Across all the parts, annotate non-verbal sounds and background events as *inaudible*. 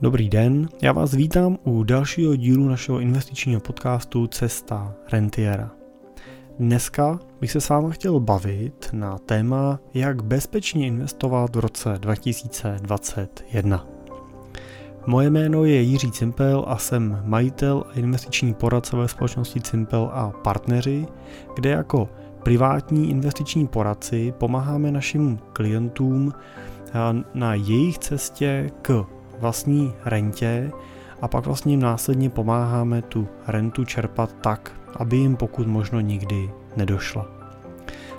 Dobrý den, já vás vítám u dalšího dílu našeho investičního podcastu Cesta Rentiera. Dneska bych se s vámi chtěl bavit na téma, jak bezpečně investovat v roce 2021. Moje jméno je Jiří Cimpel a jsem majitel a investiční poradce ve společnosti Cimpel a partneři, kde jako privátní investiční poradci pomáháme našim klientům na jejich cestě k vlastní rentě a pak vlastně jim následně pomáháme tu rentu čerpat tak, aby jim pokud možno nikdy nedošla.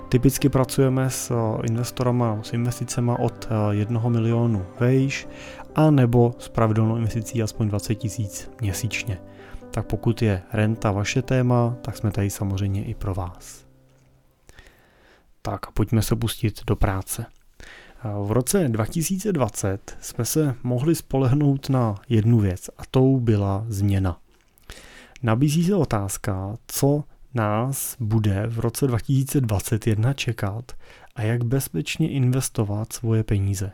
Typicky pracujeme s investorama, s investicemi od 1 milionu vejš a nebo s pravidelnou investicí aspoň 20 tisíc měsíčně. Tak pokud je renta vaše téma, tak jsme tady samozřejmě i pro vás. Tak a pojďme se pustit do práce. V roce 2020 jsme se mohli spolehnout na jednu věc a tou byla změna. Nabízí se otázka, co nás bude v roce 2021 čekat a jak bezpečně investovat svoje peníze.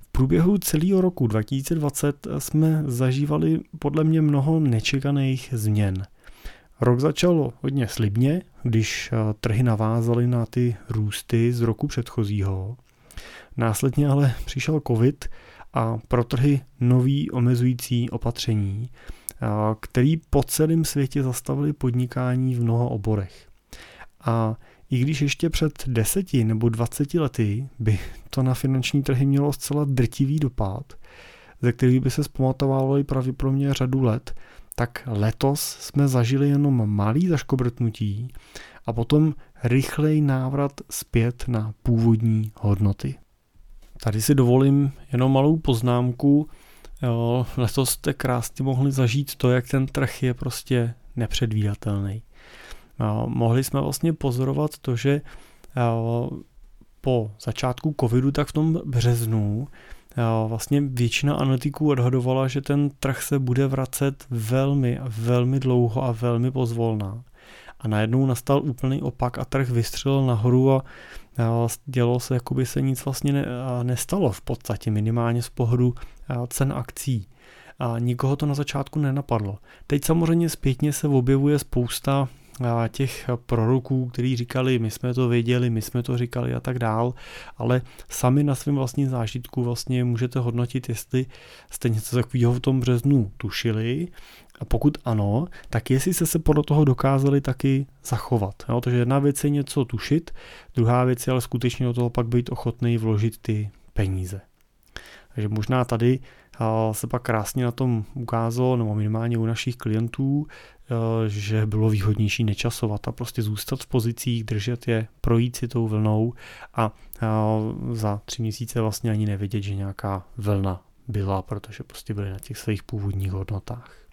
V průběhu celého roku 2020 jsme zažívali podle mě mnoho nečekaných změn. Rok začal hodně slibně, když trhy navázaly na ty růsty z roku předchozího. Následně ale přišel covid a pro trhy nový omezující opatření, který po celém světě zastavili podnikání v mnoha oborech. A i když ještě před deseti nebo dvaceti lety by to na finanční trhy mělo zcela drtivý dopad, ze kterých by se zpamatovávali pravděpodobně řadu let, tak letos jsme zažili jenom malý zaškobrtnutí a potom rychlej návrat zpět na původní hodnoty. Tady si dovolím jenom malou poznámku. Letos jste krásně mohli zažít to, jak ten trh je prostě nepředvídatelný. Mohli jsme vlastně pozorovat to, že po začátku covidu, tak v tom březnu vlastně většina analytiků odhadovala, že ten trh se bude vracet velmi, velmi dlouho a velmi pozvolná. A najednou nastal úplný opak a trh vystřelil nahoru a dělo se, jako by se nic vlastně ne, nestalo v podstatě, minimálně z pohledu cen akcí. A nikoho to na začátku nenapadlo. Teď samozřejmě zpětně se objevuje spousta těch proroků, kteří říkali, my jsme to věděli, my jsme to říkali a tak dál, ale sami na svém vlastním zážitku vlastně můžete hodnotit, jestli jste něco takového v tom březnu tušili a pokud ano, tak jestli jste se podle toho dokázali taky zachovat. Jo? Takže jedna věc je něco tušit, druhá věc je ale skutečně do toho pak být ochotný vložit ty peníze. Takže možná tady se pak krásně na tom ukázalo, nebo minimálně u našich klientů, že bylo výhodnější nečasovat a prostě zůstat v pozicích, držet je, projít si tou vlnou a za tři měsíce vlastně ani nevědět, že nějaká vlna byla, protože prostě byly na těch svých původních hodnotách.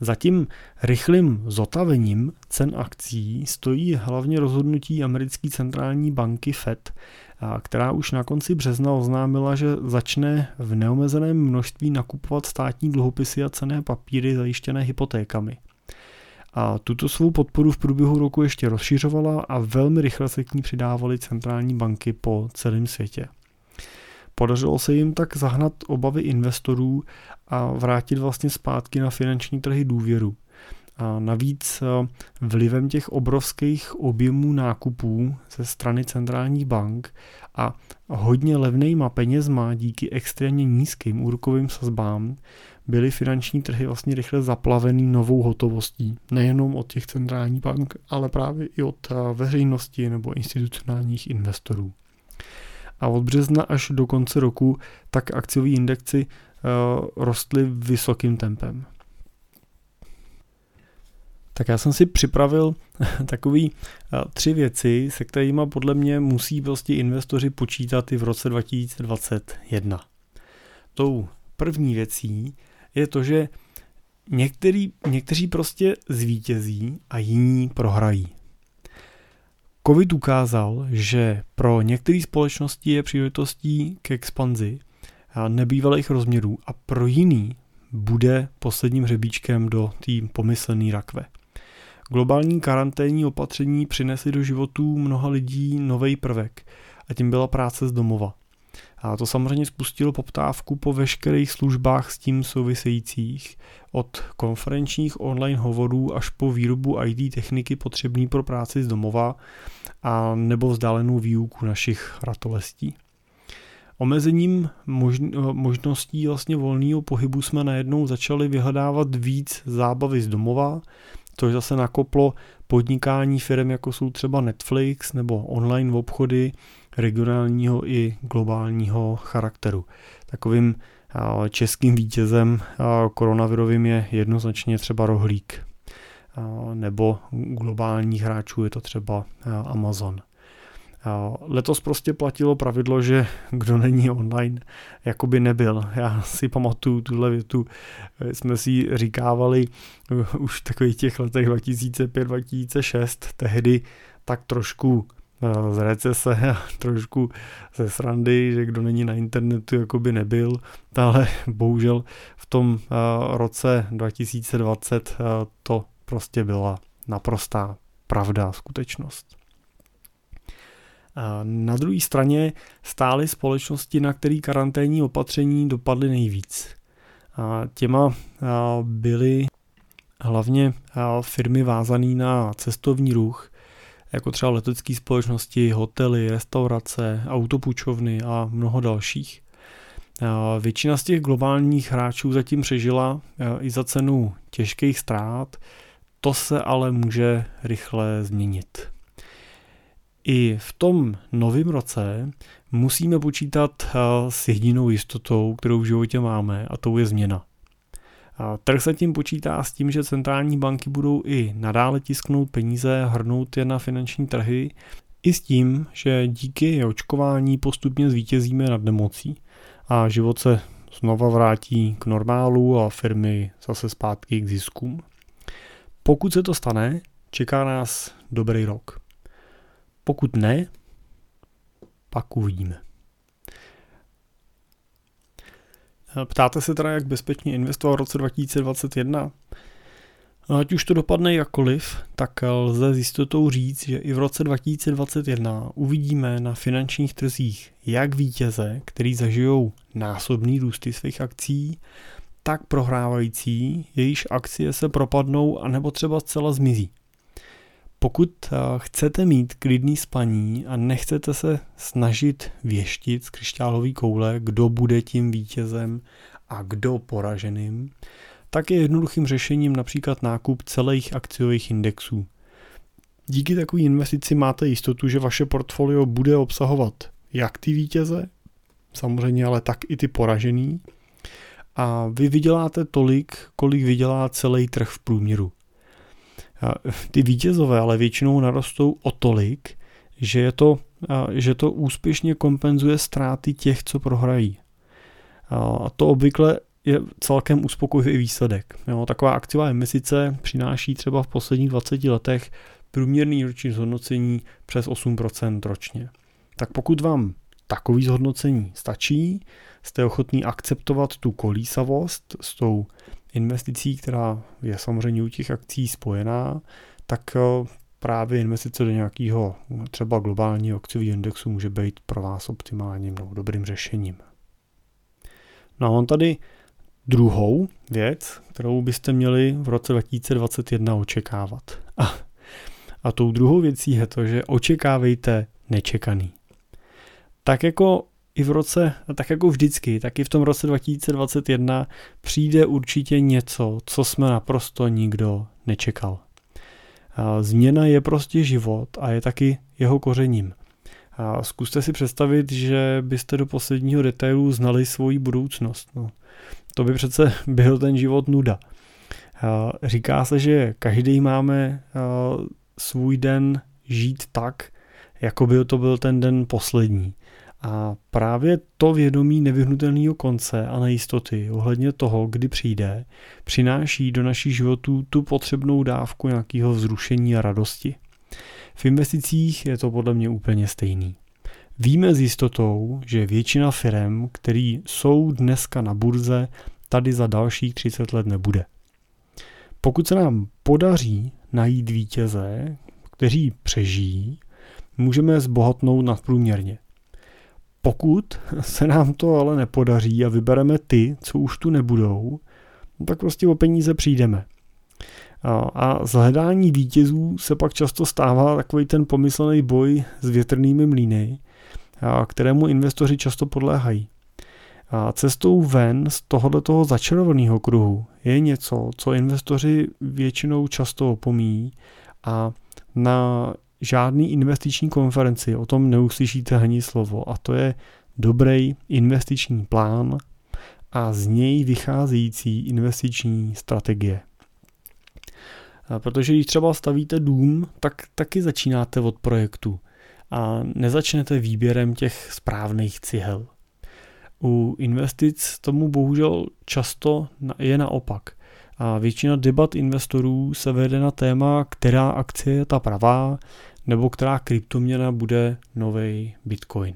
Za tím rychlým zotavením cen akcí stojí hlavně rozhodnutí americké centrální banky Fed, která už na konci března oznámila, že začne v neomezeném množství nakupovat státní dluhopisy a cené papíry zajištěné hypotékami. A tuto svou podporu v průběhu roku ještě rozšiřovala a velmi rychle se k ní přidávaly centrální banky po celém světě. Podařilo se jim tak zahnat obavy investorů a vrátit vlastně zpátky na finanční trhy důvěru. A navíc eh, vlivem těch obrovských objemů nákupů ze strany centrálních bank a hodně levnejma penězma díky extrémně nízkým úrokovým sazbám byly finanční trhy vlastně rychle zaplavený novou hotovostí. Nejenom od těch centrálních bank, ale právě i od eh, veřejnosti nebo institucionálních investorů a od března až do konce roku tak akciové indexy uh, rostly vysokým tempem. Tak já jsem si připravil *laughs* takový uh, tři věci, se kterými podle mě musí prostě investoři počítat i v roce 2021. Tou první věcí je to, že některý, někteří prostě zvítězí a jiní prohrají. COVID ukázal, že pro některé společnosti je příležitostí k expanzi nebývalých rozměrů a pro jiný bude posledním hřebíčkem do té pomyslené rakve. Globální karanténní opatření přinesly do životů mnoha lidí nový prvek a tím byla práce z domova. A to samozřejmě spustilo poptávku po veškerých službách s tím souvisejících, od konferenčních online hovorů až po výrobu IT techniky potřebný pro práci z domova a nebo vzdálenou výuku našich ratolestí. Omezením možností vlastně volného pohybu jsme najednou začali vyhledávat víc zábavy z domova, což zase nakoplo podnikání firm, jako jsou třeba Netflix nebo online obchody regionálního i globálního charakteru. Takovým českým vítězem koronavirovým je jednoznačně třeba rohlík. Nebo globálních hráčů je to třeba Amazon. Letos prostě platilo pravidlo, že kdo není online, jako by nebyl. Já si pamatuju tuhle větu, jsme si říkávali už v takových těch letech 2005-2006, tehdy tak trošku eh, z recese a trošku ze srandy, že kdo není na internetu, jako by nebyl, ale bohužel v tom eh, roce 2020 eh, to prostě byla naprostá pravda, skutečnost. Na druhé straně stály společnosti, na které karanténní opatření dopadly nejvíc. Těma byly hlavně firmy vázané na cestovní ruch, jako třeba letecké společnosti, hotely, restaurace, autopůjčovny a mnoho dalších. Většina z těch globálních hráčů zatím přežila i za cenu těžkých ztrát, to se ale může rychle změnit. I v tom novém roce musíme počítat eh, s jedinou jistotou, kterou v životě máme, a to je změna. Trh se tím počítá s tím, že centrální banky budou i nadále tisknout peníze, hrnout je na finanční trhy, i s tím, že díky očkování postupně zvítězíme nad nemocí a život se znova vrátí k normálu a firmy zase zpátky k ziskům. Pokud se to stane, čeká nás dobrý rok. Pokud ne, pak uvidíme. Ptáte se teda, jak bezpečně investovat v roce 2021? No, ať už to dopadne jakkoliv, tak lze s jistotou říct, že i v roce 2021 uvidíme na finančních trzích jak vítěze, který zažijou násobný růsty svých akcí, tak prohrávající, jejíž akcie se propadnou a nebo třeba zcela zmizí. Pokud eh, chcete mít klidný spaní a nechcete se snažit věštit z křišťálové koule, kdo bude tím vítězem a kdo poraženým, tak je jednoduchým řešením například nákup celých akciových indexů. Díky takové investici máte jistotu, že vaše portfolio bude obsahovat jak ty vítěze, samozřejmě ale tak i ty poražený, a vy vyděláte tolik, kolik vydělá celý trh v průměru ty vítězové ale většinou narostou o tolik, že, je to, že to úspěšně kompenzuje ztráty těch, co prohrají. A to obvykle je celkem uspokojivý výsledek. Jo, taková akciová investice přináší třeba v posledních 20 letech průměrný roční zhodnocení přes 8% ročně. Tak pokud vám takový zhodnocení stačí, jste ochotný akceptovat tu kolísavost s tou investicí, která je samozřejmě u těch akcí spojená, tak eh, právě investice do nějakého třeba globálního akciového indexu může být pro vás optimálním nebo dobrým řešením. No a on tady druhou věc, kterou byste měli v roce 2021 očekávat. A, a tou druhou věcí je to, že očekávejte nečekaný. Tak jako i v roce, tak jako vždycky, tak i v tom roce 2021 přijde určitě něco, co jsme naprosto nikdo nečekal. Změna je prostě život a je taky jeho kořením. Zkuste si představit, že byste do posledního detailu znali svoji budoucnost. No, to by přece byl ten život nuda. Říká se, že každý máme svůj den žít tak, jako by to byl ten den poslední. A právě to vědomí nevyhnutelného konce a nejistoty ohledně toho, kdy přijde, přináší do našich životů tu potřebnou dávku nějakého vzrušení a radosti. V investicích je to podle mě úplně stejný. Víme s jistotou, že většina firm, které jsou dneska na burze, tady za dalších 30 let nebude. Pokud se nám podaří najít vítěze, kteří přežijí, můžeme zbohatnout nadprůměrně. Pokud se nám to ale nepodaří a vybereme ty, co už tu nebudou, no tak prostě o peníze přijdeme. A z hledání vítězů se pak často stává takový ten pomyslený boj s větrnými mlýny, kterému investoři často podléhají. A cestou ven z tohoto začarovaného kruhu je něco, co investoři většinou často opomíjí a na žádný investiční konferenci o tom neuslyšíte ani slovo a to je dobrý investiční plán a z něj vycházející investiční strategie. Protože když třeba stavíte dům, tak taky začínáte od projektu a nezačnete výběrem těch správných cihel. U investic tomu bohužel často je naopak. A většina debat investorů se vede na téma, která akcie je ta pravá, nebo která kryptoměna bude nový Bitcoin.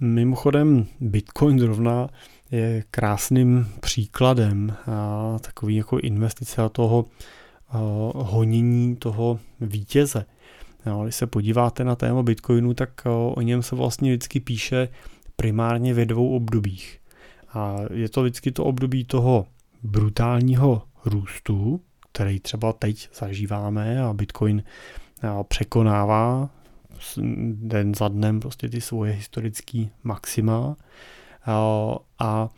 Mimochodem, Bitcoin zrovna je krásným příkladem a takový jako investice a toho a honění toho vítěze. No, když se podíváte na téma Bitcoinu, tak o něm se vlastně vždycky píše primárně ve dvou obdobích. A je to vždycky to období toho brutálního růstu, který třeba teď zažíváme a Bitcoin překonává den za dnem prostě ty svoje historické maxima. A,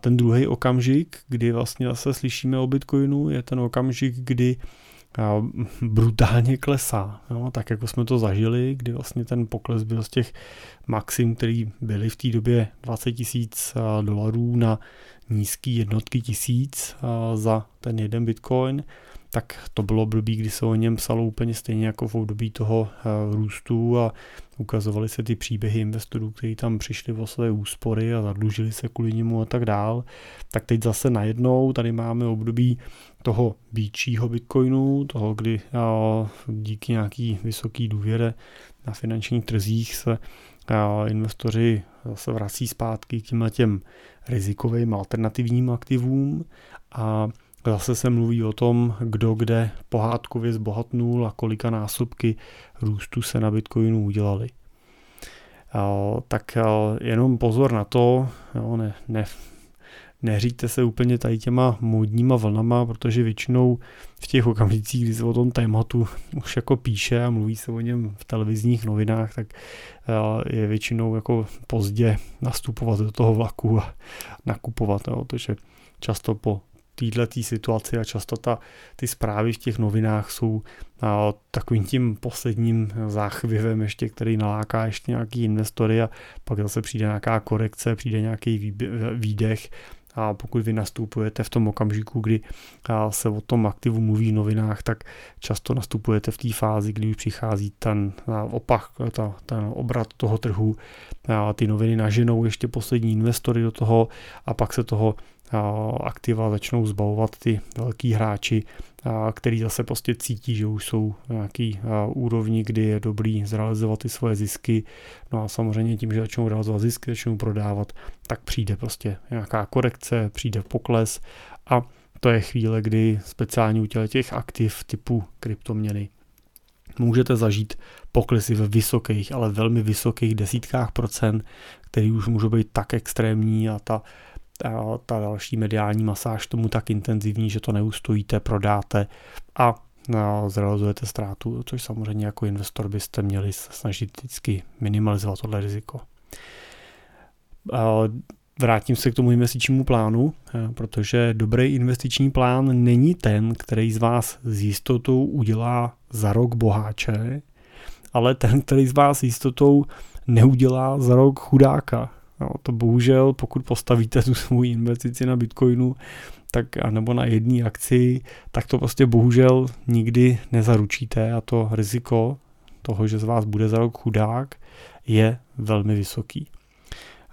ten druhý okamžik, kdy vlastně zase slyšíme o Bitcoinu, je ten okamžik, kdy brutálně klesá. Jo? Tak jako jsme to zažili, kdy vlastně ten pokles byl z těch maxim, který byly v té době 20 tisíc dolarů na nízký jednotky tisíc za ten jeden bitcoin, tak to bylo období, kdy se o něm psalo úplně stejně jako v období toho růstu a ukazovaly se ty příběhy investorů, kteří tam přišli o své úspory a zadlužili se kvůli němu a tak dál. Tak teď zase najednou tady máme období toho býčího bitcoinu, toho, kdy díky nějaký vysoký důvěre na finančních trzích se investoři zase vrací zpátky k těm těm rizikovým alternativním aktivům a zase se mluví o tom, kdo kde pohádkově zbohatnul a kolika násobky růstu se na Bitcoinu udělali. Tak jenom pozor na to, jo, ne, ne, neříďte se úplně tady těma módníma vlnama, protože většinou v těch okamžicích, kdy se o tom tématu *laughs* už jako píše a mluví se o něm v televizních novinách, tak eh, je většinou jako pozdě nastupovat do toho vlaku a *laughs* nakupovat, jo, protože často po této situaci a často ta, ty zprávy v těch novinách jsou a, takovým tím posledním záchvěvem ještě, který naláká ještě nějaký investory a pak zase přijde nějaká korekce, přijde nějaký výdech a pokud vy nastupujete v tom okamžiku, kdy se o tom aktivu mluví v novinách, tak často nastupujete v té fázi, kdy už přichází ten opak, ta, ten obrat toho trhu, ty noviny naženou ještě poslední investory do toho a pak se toho aktiva začnou zbavovat ty velký hráči, který zase prostě cítí, že už jsou nějaký úrovni, kdy je dobrý zrealizovat ty svoje zisky. No a samozřejmě tím, že začnou realizovat zisky, začnou prodávat, tak přijde prostě nějaká korekce, přijde pokles a to je chvíle, kdy speciálně u těch aktiv typu kryptoměny můžete zažít poklesy ve vysokých, ale velmi vysokých desítkách procent, který už můžou být tak extrémní a ta ta, ta další mediální masáž tomu tak intenzivní, že to neustojíte, prodáte a no, zrealizujete ztrátu, což samozřejmě jako investor byste měli snažit vždycky minimalizovat tohle riziko. Vrátím se k tomu investičnímu plánu, eh, protože dobrý investiční plán není ten, který z vás s jistotou udělá za rok boháče, ale ten, který z vás s jistotou neudělá za rok chudáka. No, to bohužel, pokud postavíte tu svou investici na Bitcoinu, tak nebo na jedné akci, tak to prostě bohužel nikdy nezaručíte a to riziko toho, že z vás bude za rok chudák, je velmi vysoký.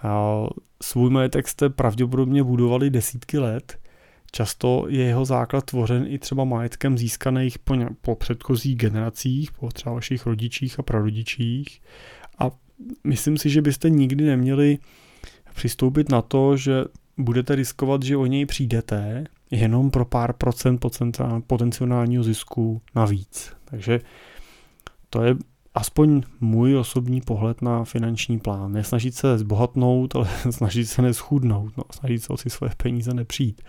A svůj majetek jste pravděpodobně budovali desítky let, často je jeho základ tvořen i třeba majetkem získaných po, po předchozích generacích, po třeba vašich rodičích a prarodičích a myslím si, že byste nikdy neměli přistoupit na to, že budete riskovat, že o něj přijdete jenom pro pár procent potenciálního zisku navíc. Takže to je aspoň můj osobní pohled na finanční plán. Nesnažit se zbohatnout, ale *laughs* snažit se neschudnout, no, snažit se o si svoje peníze nepřijít.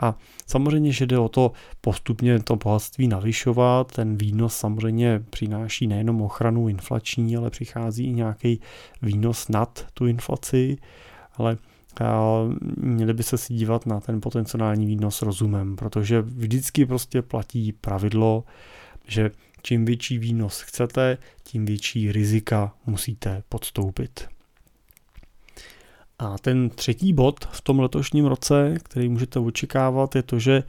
A samozřejmě, že jde o to postupně to bohatství navyšovat, ten výnos samozřejmě přináší nejenom ochranu inflační, ale přichází i nějaký výnos nad tu inflaci, ale měli by se si dívat na ten potenciální výnos rozumem, protože vždycky prostě platí pravidlo, že čím větší výnos chcete, tím větší rizika musíte podstoupit. A ten třetí bod v tom letošním roce, který můžete očekávat, je to, že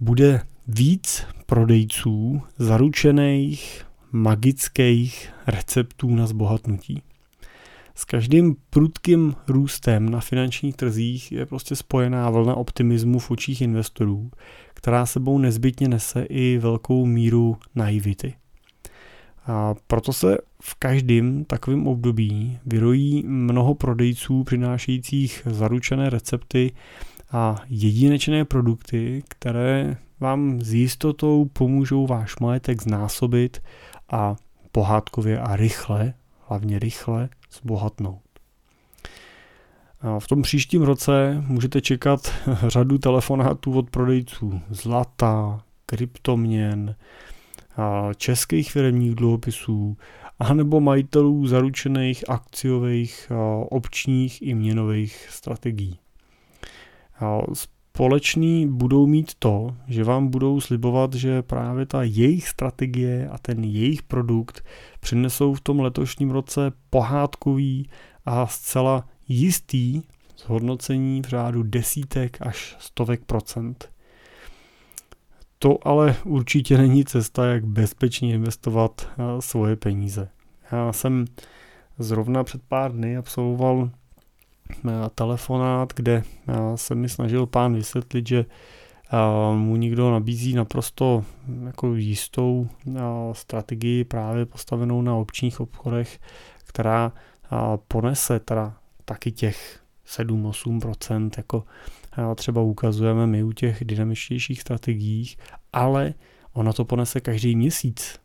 bude víc prodejců zaručených magických receptů na zbohatnutí. S každým prudkým růstem na finančních trzích je prostě spojená vlna optimismu v očích investorů, která sebou nezbytně nese i velkou míru naivity. A proto se v každém takovém období vyrojí mnoho prodejců přinášejících zaručené recepty a jedinečné produkty, které vám s jistotou pomůžou váš majetek znásobit a pohádkově a rychle, hlavně rychle, zbohatnout. V tom příštím roce můžete čekat *laughs* řadu telefonátů od prodejců zlata, kryptoměn, českých firmních dluhopisů, anebo majitelů zaručených akciových, občních i měnových strategií. Společný budou mít to, že vám budou slibovat, že právě ta jejich strategie a ten jejich produkt přinesou v tom letošním roce pohádkový a zcela jistý zhodnocení v řádu desítek až stovek procent. To ale určitě není cesta, jak bezpečně investovat eh, svoje peníze. Já jsem zrovna před pár dny absolvoval telefonát, kde eh, se mi snažil pán vysvětlit, že mu někdo nabízí naprosto jako jistou strategii právě postavenou na občních obchodech, která ponese teda taky těch 7-8%, jako třeba ukazujeme my u těch dynamičtějších strategiích, ale ona to ponese každý měsíc.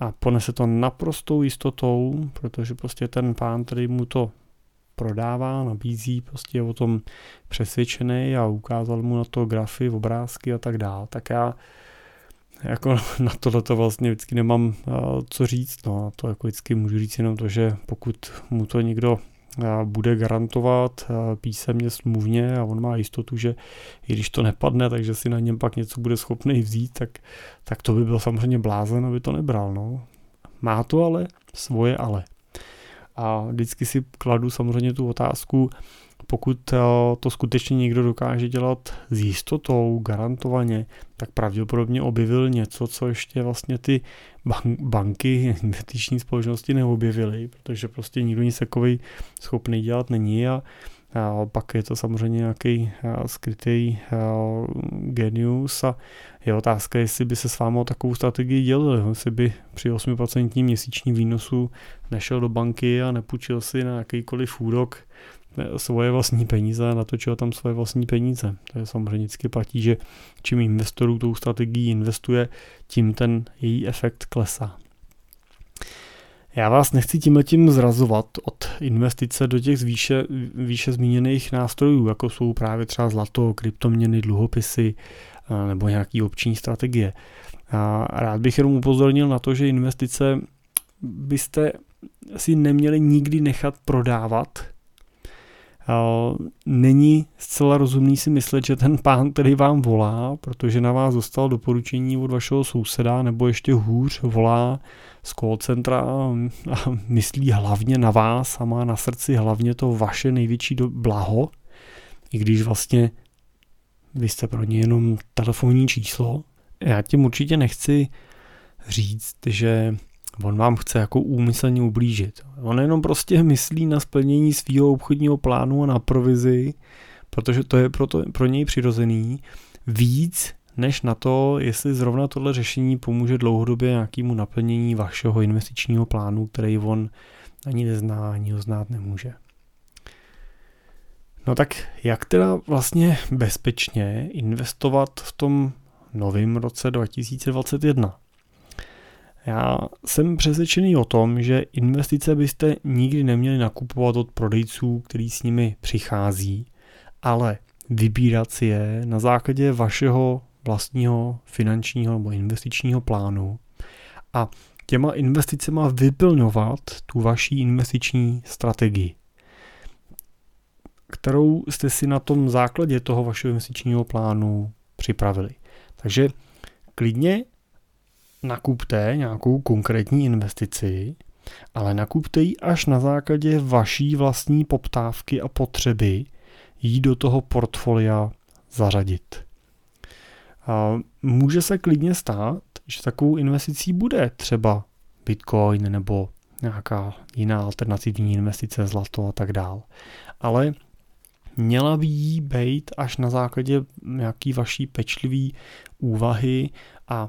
A ponese to naprostou jistotou, protože prostě ten pán, který mu to prodává, nabízí, prostě je o tom přesvědčený a ukázal mu na to grafy, obrázky a tak dále. Tak já jako *laughs* na tohle to vlastně vždycky nemám co říct, no a to jako vždycky můžu říct jenom to, že pokud mu to někdo bude garantovat písemně smluvně a on má jistotu, že i když to nepadne, takže si na něm pak něco bude schopný vzít, tak, tak to by byl samozřejmě blázen, aby to nebral. No. Má to ale svoje ale. A vždycky si kladu samozřejmě tu otázku, pokud eh, to skutečně někdo dokáže dělat s jistotou, garantovaně, tak pravděpodobně objevil něco, co ještě vlastně ty banky, *laughs* investiční společnosti neobjevily, protože prostě nikdo nic takový schopný dělat není a a pak je to samozřejmě nějaký skrytý genius a je otázka, jestli by se s vámi o takovou strategii dělil, jestli by při 8% měsíčním výnosu nešel do banky a nepůjčil si na jakýkoliv úrok svoje vlastní peníze a natočil tam svoje vlastní peníze. To je samozřejmě vždycky platí, že čím investorů tou strategii investuje, tím ten její efekt klesá. Já vás nechci tím zrazovat od investice do těch výše, výše zmíněných nástrojů, jako jsou právě třeba zlato, kryptoměny, dluhopisy nebo nějaký opční strategie. A rád bych jenom upozornil na to, že investice byste si neměli nikdy nechat prodávat Není zcela rozumný si myslet, že ten pán, který vám volá, protože na vás dostal doporučení od vašeho souseda, nebo ještě hůř, volá z call centra a myslí hlavně na vás a má na srdci hlavně to vaše největší blaho, i když vlastně vy jste pro ně jenom telefonní číslo. Já tím určitě nechci říct, že On vám chce jako úmyslně ublížit. On jenom prostě myslí na splnění svého obchodního plánu a na provizi, protože to je pro, to, pro něj přirozený, víc než na to, jestli zrovna tohle řešení pomůže dlouhodobě nějakému naplnění vašeho investičního plánu, který on ani nezná, ani ho znát nemůže. No tak jak teda vlastně bezpečně investovat v tom novém roce 2021? Já jsem přesvědčený o tom, že investice byste nikdy neměli nakupovat od prodejců, který s nimi přichází, ale vybírat si je na základě vašeho vlastního finančního nebo investičního plánu a těma investicema vyplňovat tu vaší investiční strategii, kterou jste si na tom základě toho vašeho investičního plánu připravili. Takže klidně nakupte nějakou konkrétní investici, ale nakupte ji až na základě vaší vlastní poptávky a potřeby jí do toho portfolia zařadit. Může se klidně stát, že takovou investicí bude třeba Bitcoin nebo nějaká jiná alternativní investice, zlato a tak dál. Ale měla by jí být až na základě nějaký vaší pečlivý úvahy a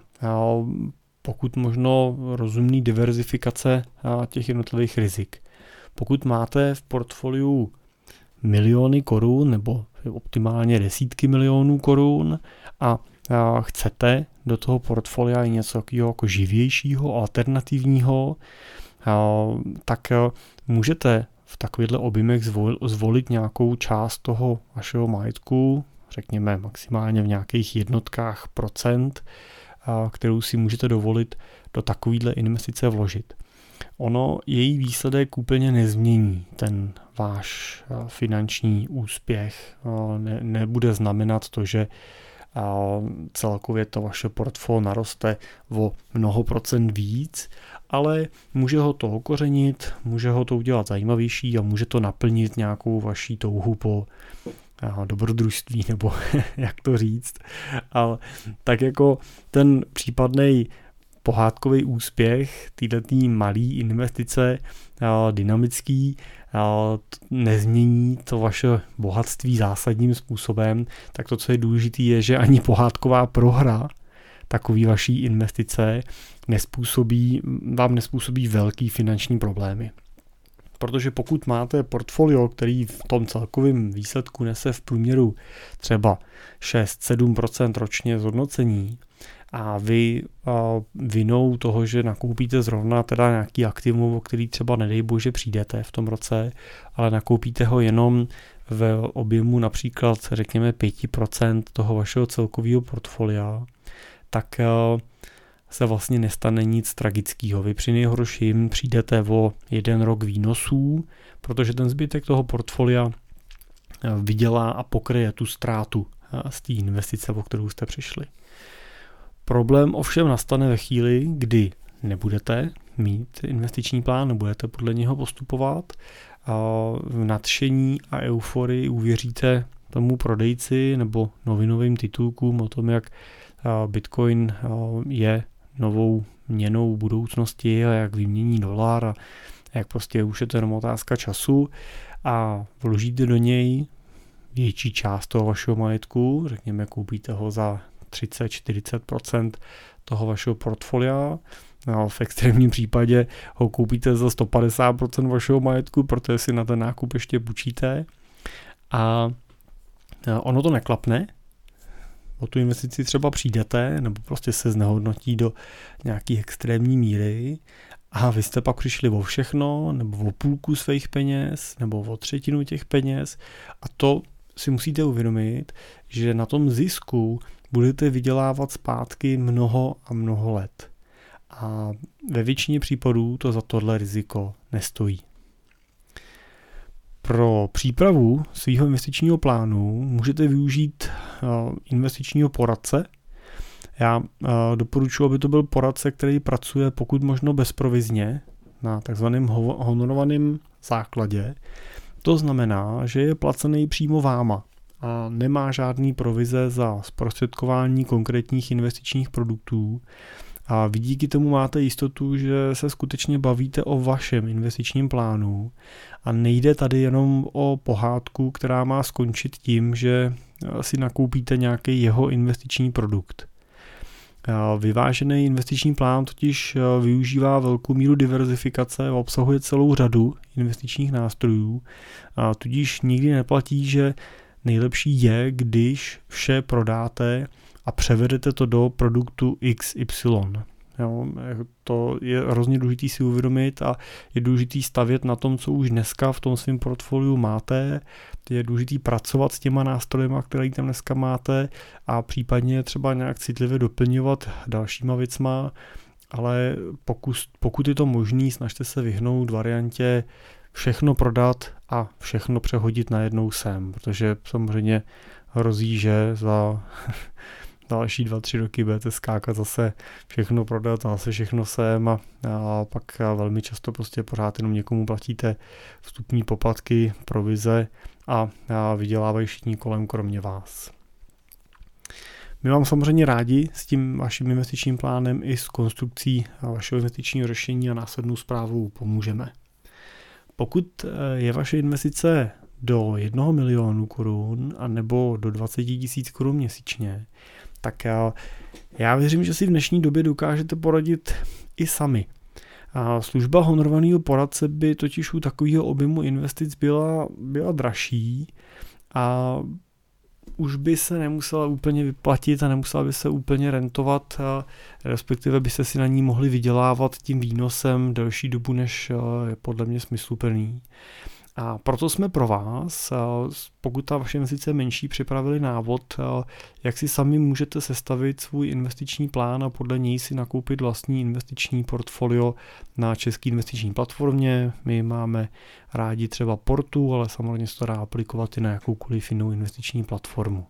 pokud možno rozumný diverzifikace těch jednotlivých rizik. Pokud máte v portfoliu miliony korun nebo optimálně desítky milionů korun a chcete do toho portfolia něco takového jako živějšího, alternativního, tak můžete v takovýchhle objemech zvolit nějakou část toho vašeho majetku, řekněme maximálně v nějakých jednotkách procent, kterou si můžete dovolit do takovýhle investice vložit. Ono její výsledek úplně nezmění ten váš finanční úspěch. Ne, nebude znamenat to, že celkově to vaše portfolio naroste o mnoho procent víc, ale může ho to okořenit, může ho to udělat zajímavější a může to naplnit nějakou vaší touhu po dobrodružství, *laughs* nebo jak to říct. Ale tak jako ten případný pohádkový úspěch, tyhle malé investice, dynamický, nezmění to vaše bohatství zásadním způsobem, tak to, co je důležité, je, že ani pohádková prohra takový vaší investice nespůsobí, vám nespůsobí velký finanční problémy. Protože pokud máte portfolio, který v tom celkovém výsledku nese v průměru třeba 6-7% ročně zhodnocení, a vy vinou toho, že nakoupíte zrovna teda nějaký aktivum, o který třeba nedej bože přijdete v tom roce, ale nakoupíte ho jenom v objemu například řekněme 5% toho vašeho celkového portfolia, tak se vlastně nestane nic tragického. Vy při nejhorším přijdete o jeden rok výnosů, protože ten zbytek toho portfolia vydělá a pokryje tu ztrátu z té investice, o kterou jste přišli. Problém ovšem nastane ve chvíli, kdy nebudete mít investiční plán, nebudete podle něho postupovat v nadšení a euforii uvěříte tomu prodejci nebo novinovým titulkům o tom, jak Bitcoin je novou měnou budoucnosti a jak vymění dolar a jak prostě už je to jenom otázka času. A vložíte do něj větší část toho vašeho majetku, řekněme koupíte ho za 30-40% toho vašeho portfolia. No, v extrémním případě ho koupíte za 150% vašeho majetku, protože si na ten nákup ještě bučíte. A ono to neklapne, o tu investici třeba přijdete, nebo prostě se znehodnotí do nějaký extrémní míry a vy jste pak přišli o všechno, nebo o půlku svých peněz, nebo o třetinu těch peněz a to si musíte uvědomit, že na tom zisku budete vydělávat zpátky mnoho a mnoho let. A ve většině případů to za tohle riziko nestojí. Pro přípravu svého investičního plánu můžete využít eh, investičního poradce. Já eh, doporučuji, aby to byl poradce, který pracuje pokud možno bezprovizně na takzvaném honorovaném základě. To znamená, že je placený přímo váma a nemá žádný provize za zprostředkování konkrétních investičních produktů. A vy díky tomu máte jistotu, že se skutečně bavíte o vašem investičním plánu. A nejde tady jenom o pohádku, která má skončit tím, že si nakoupíte nějaký jeho investiční produkt. Vyvážený investiční plán totiž využívá velkou míru diverzifikace a obsahuje celou řadu investičních nástrojů, a tudíž nikdy neplatí, že nejlepší je, když vše prodáte a převedete to do produktu XY. Jo. To je hrozně důležité si uvědomit a je důležité stavět na tom, co už dneska v tom svém portfoliu máte. Je důležité pracovat s těma nástroji, které tam dneska máte a případně třeba nějak citlivě doplňovat dalšíma věcma, ale pokud, pokud je to možný, snažte se vyhnout variantě všechno prodat a všechno přehodit najednou sem, protože samozřejmě hrozí, že za *laughs* další dva, tři roky budete skákat zase všechno prodat a zase všechno sem a, a pak velmi často prostě pořád jenom někomu platíte vstupní poplatky, provize a, a vydělávají všichni kolem kromě vás. My vám samozřejmě rádi s tím vaším investičním plánem i s konstrukcí vašeho investičního řešení a následnou zprávou pomůžeme. Pokud eh, je vaše investice do 1 milionu korun a nebo do 20 tisíc korun měsíčně, tak já, já věřím, že si v dnešní době dokážete poradit i sami. A služba honorovaného poradce by totiž u takového objemu investic byla, byla dražší a už by se nemusela úplně vyplatit a nemusela by se úplně rentovat, a respektive byste si na ní mohli vydělávat tím výnosem delší dobu, než je podle mě smysluplný. A proto jsme pro vás, pokud ta vaše investice je menší, připravili návod, jak si sami můžete sestavit svůj investiční plán a podle něj si nakoupit vlastní investiční portfolio na české investiční platformě. My máme rádi třeba Portu, ale samozřejmě se to dá aplikovat i na jakoukoliv jinou investiční platformu.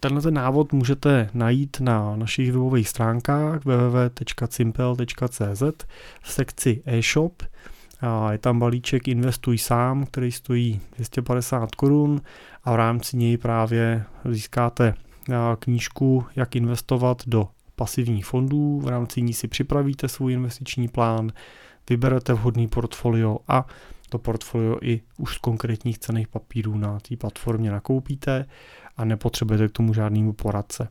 Tenhle ten návod můžete najít na našich webových stránkách www.simple.cz v sekci e-shop je tam balíček Investuj sám, který stojí 250 korun a v rámci něj právě získáte knížku, jak investovat do pasivních fondů. V rámci ní si připravíte svůj investiční plán, vyberete vhodný portfolio a to portfolio i už z konkrétních cených papírů na té platformě nakoupíte a nepotřebujete k tomu žádnému poradce.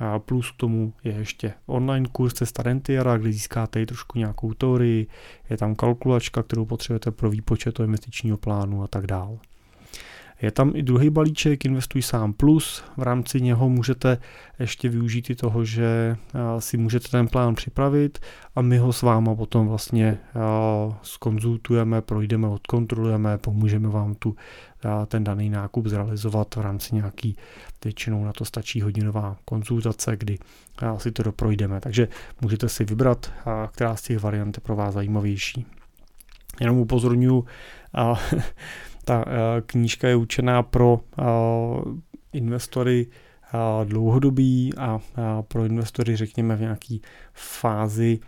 A plus k tomu je ještě online kurz Cesta Rentiera, kde získáte i trošku nějakou teorii, je tam kalkulačka, kterou potřebujete pro výpočet toho investičního plánu a tak dále. Je tam i druhý balíček Investuj sám plus, v rámci něho můžete ještě využít i toho, že si můžete ten plán připravit a my ho s váma potom vlastně skonzultujeme, projdeme, odkontrolujeme, pomůžeme vám tu ten daný nákup zrealizovat v rámci nějaký, většinou na to stačí hodinová konzultace, kdy si to doprojdeme. Takže můžete si vybrat, která z těch variant je pro vás zajímavější. Jenom upozorňuji, ta knížka je určená pro investory dlouhodobí a pro investory řekněme v nějaké fázi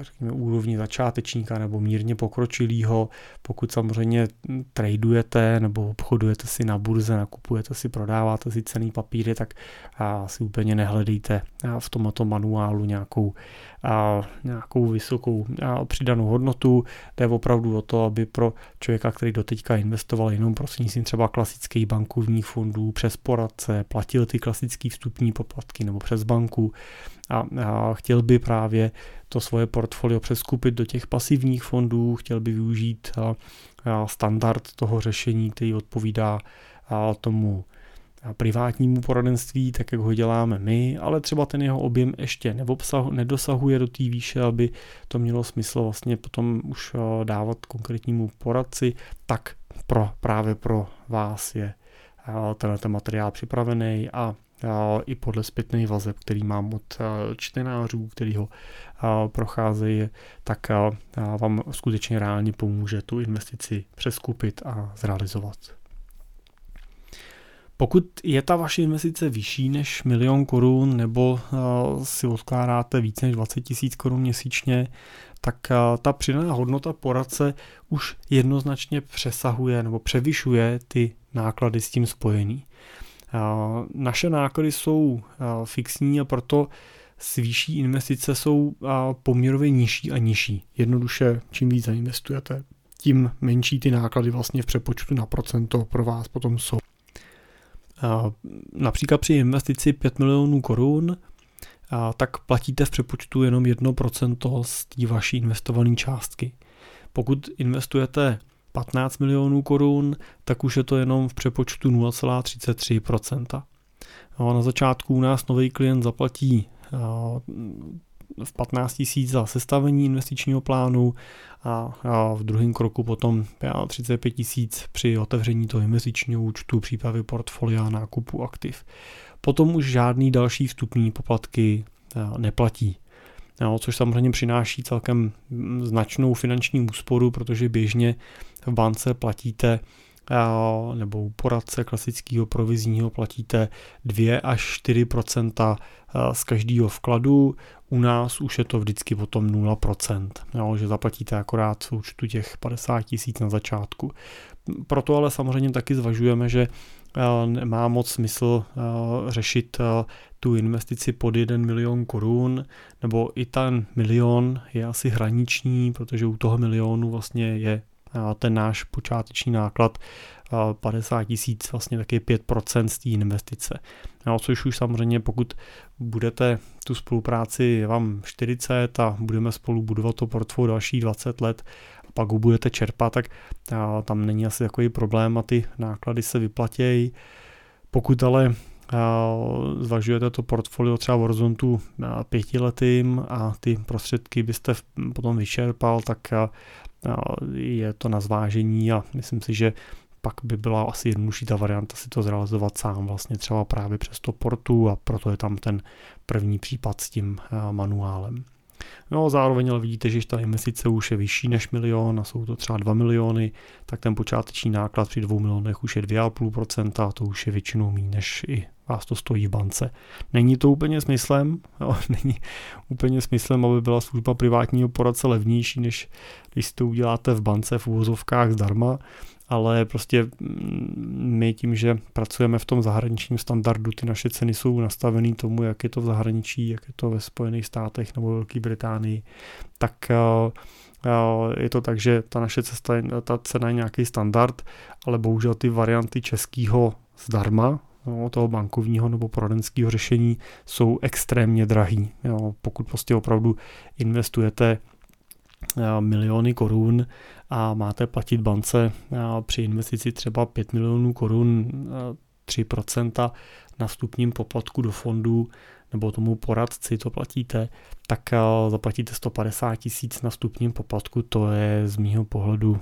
řekněme, úrovni začátečníka nebo mírně pokročilýho. Pokud samozřejmě tradujete nebo obchodujete si na burze, nakupujete si, prodáváte si cený papíry, tak si úplně nehledejte v tomto manuálu nějakou, nějakou vysokou přidanou hodnotu. Jde opravdu o to, aby pro člověka, který doteďka investoval jenom prostřednictvím třeba klasických bankovních fondů přes poradce, platil ty klasické vstupní poplatky nebo přes banku, a, a chtěl by právě to svoje portfolio přeskupit do těch pasivních fondů, chtěl by využít a, a standard toho řešení, který odpovídá a, tomu privátnímu poradenství, tak jak ho děláme my, ale třeba ten jeho objem ještě nedosahuje do té výše, aby to mělo smysl vlastně potom už dávat konkrétnímu poradci, tak pro, právě pro vás je tenhle materiál připravený a i podle zpětných vazeb, který mám od čtenářů, který ho procházejí, tak vám skutečně reálně pomůže tu investici přeskupit a zrealizovat. Pokud je ta vaše investice vyšší než milion korun nebo si odkládáte více než 20 tisíc korun měsíčně, tak ta přidaná hodnota poradce už jednoznačně přesahuje nebo převyšuje ty náklady s tím spojený. Naše náklady jsou fixní a proto s výšší investice jsou poměrově nižší a nižší. Jednoduše, čím víc zainvestujete, tím menší ty náklady vlastně v přepočtu na procento pro vás potom jsou. Například při investici 5 milionů korun, tak platíte v přepočtu jenom 1% z té vaší investované částky. Pokud investujete 15 milionů korun, tak už je to jenom v přepočtu 0,33%. No, na začátku u nás nový klient zaplatí v 15 tisíc za sestavení investičního plánu a, a v druhém kroku potom 35 tisíc při otevření toho investičního účtu, přípravy portfolia, nákupu aktiv. Potom už žádný další vstupní poplatky neplatí. No, což samozřejmě přináší celkem značnou finanční úsporu, protože běžně v bance platíte nebo u poradce klasického provizního platíte 2 až 4% z každého vkladu. U nás už je to vždycky potom 0 jo, že zaplatíte akorát v účtu těch 50 tisíc na začátku. Proto ale samozřejmě taky zvažujeme, že nemá moc smysl řešit tu investici pod 1 milion korun, nebo i ten milion je asi hraniční, protože u toho milionu vlastně je ten náš počáteční náklad 50 tisíc, vlastně taky 5% z té investice. No, což už samozřejmě, pokud budete tu spolupráci, vám 40 a budeme spolu budovat to portfolio další 20 let, a pak ho budete čerpat, tak tam není asi takový problém a ty náklady se vyplatějí. Pokud ale zvažujete to portfolio třeba v horizontu pětiletým a ty prostředky byste potom vyčerpal, tak je to na zvážení a myslím si, že pak by byla asi jednodušší ta varianta si to zrealizovat sám vlastně třeba právě přes to portu a proto je tam ten první případ s tím manuálem. No zároveň ale vidíte, že ta investice už je vyšší než milion a jsou to třeba 2 miliony, tak ten počáteční náklad při 2 milionech už je 2,5% a to už je většinou méně než i vás to stojí v bance. Není to úplně smyslem, jo, *laughs* není úplně smyslem, aby byla služba privátního poradce levnější, než když to uděláte v bance v úvozovkách zdarma, ale prostě mm, my tím, že pracujeme v tom zahraničním standardu, ty naše ceny jsou nastavené tomu, jak je to v zahraničí, jak je to ve Spojených státech nebo Velké Británii, tak eh, eh, je to tak, že ta naše cesta, ta cena je nějaký standard, ale bohužel ty varianty českého zdarma, no, toho bankovního nebo poradenského řešení jsou extrémně drahý. Jo, pokud prostě opravdu investujete eh, miliony korun a máte platit bance eh, při investici třeba 5 milionů korun 3% eh, na vstupním poplatku do fondu nebo tomu poradci to platíte, tak zaplatíte 150 tisíc na vstupním poplatku, to je z mýho pohledu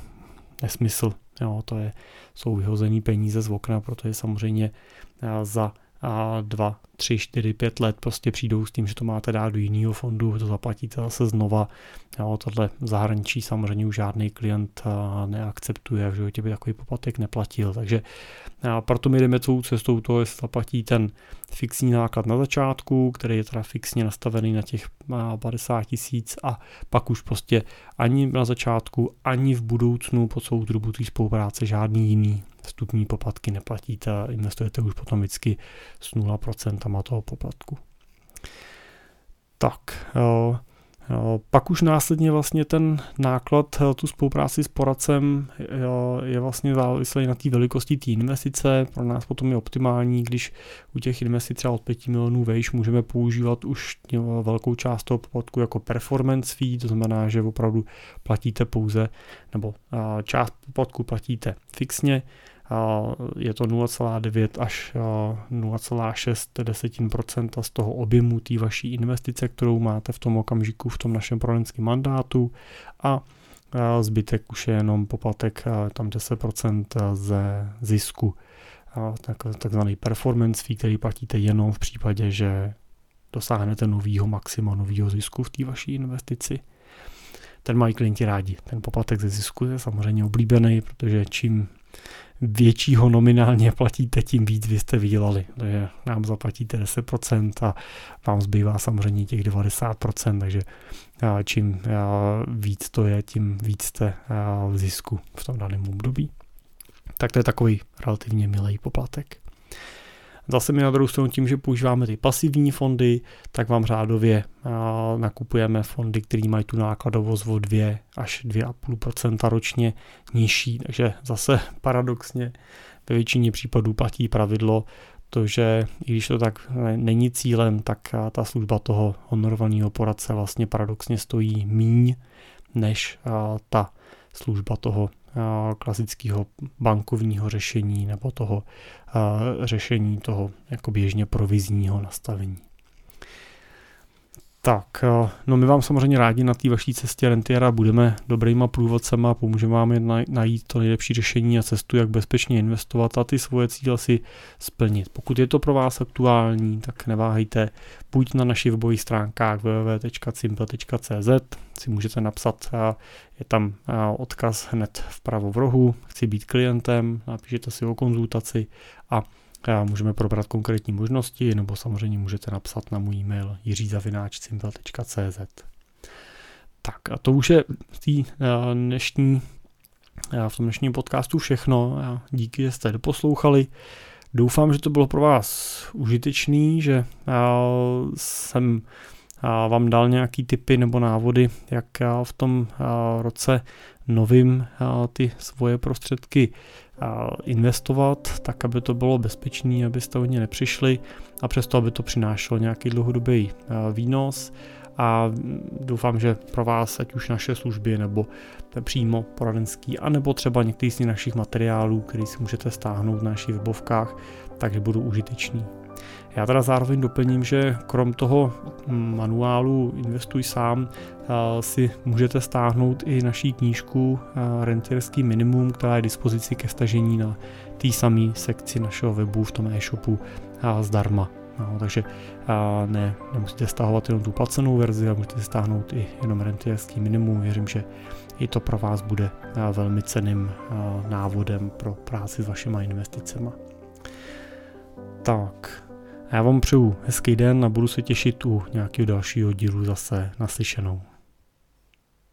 nesmysl. Jo, to je, jsou vyhozený peníze z okna, protože samozřejmě za dva, tři, čtyři, pět let prostě přijdou s tím, že to máte dát do jiného fondu, to zaplatíte zase znova. Jo, tohle v zahraničí samozřejmě už žádný klient neakceptuje, v životě by takový poplatek neplatil. Takže proto my jdeme tou cestou toho, jestli zaplatí ten fixní náklad na začátku, který je teda fixně nastavený na těch 50 tisíc a pak už prostě ani na začátku, ani v budoucnu po celou dobu té spolupráce žádný jiný vstupní poplatky neplatíte a investujete už potom vždycky s 0% toho poplatku. Tak, pak už následně vlastně ten náklad, tu spolupráci s poradcem je vlastně závislý na té velikosti té investice. Pro nás potom je optimální, když u těch investic třeba od 5 milionů vejš můžeme používat už velkou část toho poplatku jako performance fee, to znamená, že opravdu platíte pouze, nebo a, část poplatku platíte fixně, je to 0,9 až 0,6% z toho objemu té vaší investice, kterou máte v tom okamžiku v tom našem poradenském mandátu a zbytek už je jenom poplatek tam 10% ze zisku. Takzvaný performance fee, který platíte jenom v případě, že dosáhnete novýho maxima, novýho zisku v té vaší investici. Ten mají klienti rádi. Ten poplatek ze zisku je samozřejmě oblíbený, protože čím většího nominálně platíte, tím víc vy jste vydělali. Takže nám zaplatíte 10% a vám zbývá samozřejmě těch 90%, takže čím víc to je, tím víc jste v zisku v tom daném období. Tak to je takový relativně milý poplatek. Zase my na druhou stranu tím, že používáme ty pasivní fondy, tak vám řádově nakupujeme fondy, které mají tu nákladovost o 2 až 2,5% ročně nižší. Takže zase paradoxně ve většině případů platí pravidlo, to, že i když to tak není cílem, tak ta služba toho honorovaného poradce vlastně paradoxně stojí míň než ta služba toho klasického bankovního řešení nebo toho řešení toho jako běžně provizního nastavení. Tak, eh, no my vám samozřejmě rádi na té vaší cestě Rentiera budeme dobrýma průvodcema, pomůžeme vám najít to nejlepší řešení a cestu, jak bezpečně investovat a ty svoje cíle si splnit. Pokud je to pro vás aktuální, tak neváhejte, buď na našich webových stránkách www.simple.cz si můžete napsat, eh, je tam eh, odkaz hned vpravo v rohu, chci být klientem, napíšete si o konzultaci a můžeme probrat konkrétní možnosti, nebo samozřejmě můžete napsat na můj e-mail jiřizavináčcimpel.cz Tak a to už je v té eh, dnešní eh, v tom dnešním podcastu všechno. Díky, že jste doposlouchali. Doufám, že to bylo pro vás užitečný, že eh, jsem vám dal nějaký tipy nebo návody, jak v tom roce novým ty svoje prostředky investovat, tak aby to bylo bezpečné, abyste o ně nepřišli a přesto, aby to přinášelo nějaký dlouhodobý výnos a doufám, že pro vás, ať už naše služby nebo přímo poradenský, anebo třeba některý z našich materiálů, který si můžete stáhnout na našich webovkách, takže budou užitečný. Já teda zároveň doplním, že krom toho manuálu Investuj sám eh, si můžete stáhnout i naší knížku eh, Rentierský minimum, která je dispozici ke stažení na té samé sekci našeho webu v tom e-shopu eh, zdarma. No, takže ne, nemusíte stahovat jenom tu placenou verzi, ale můžete stáhnout i jenom rentierský minimum. Věřím, že i to pro vás bude velmi ceným návodem pro práci s vašima investicemi. Tak, já vám přeju hezký den a budu se těšit u nějakého dalšího dílu zase naslyšenou.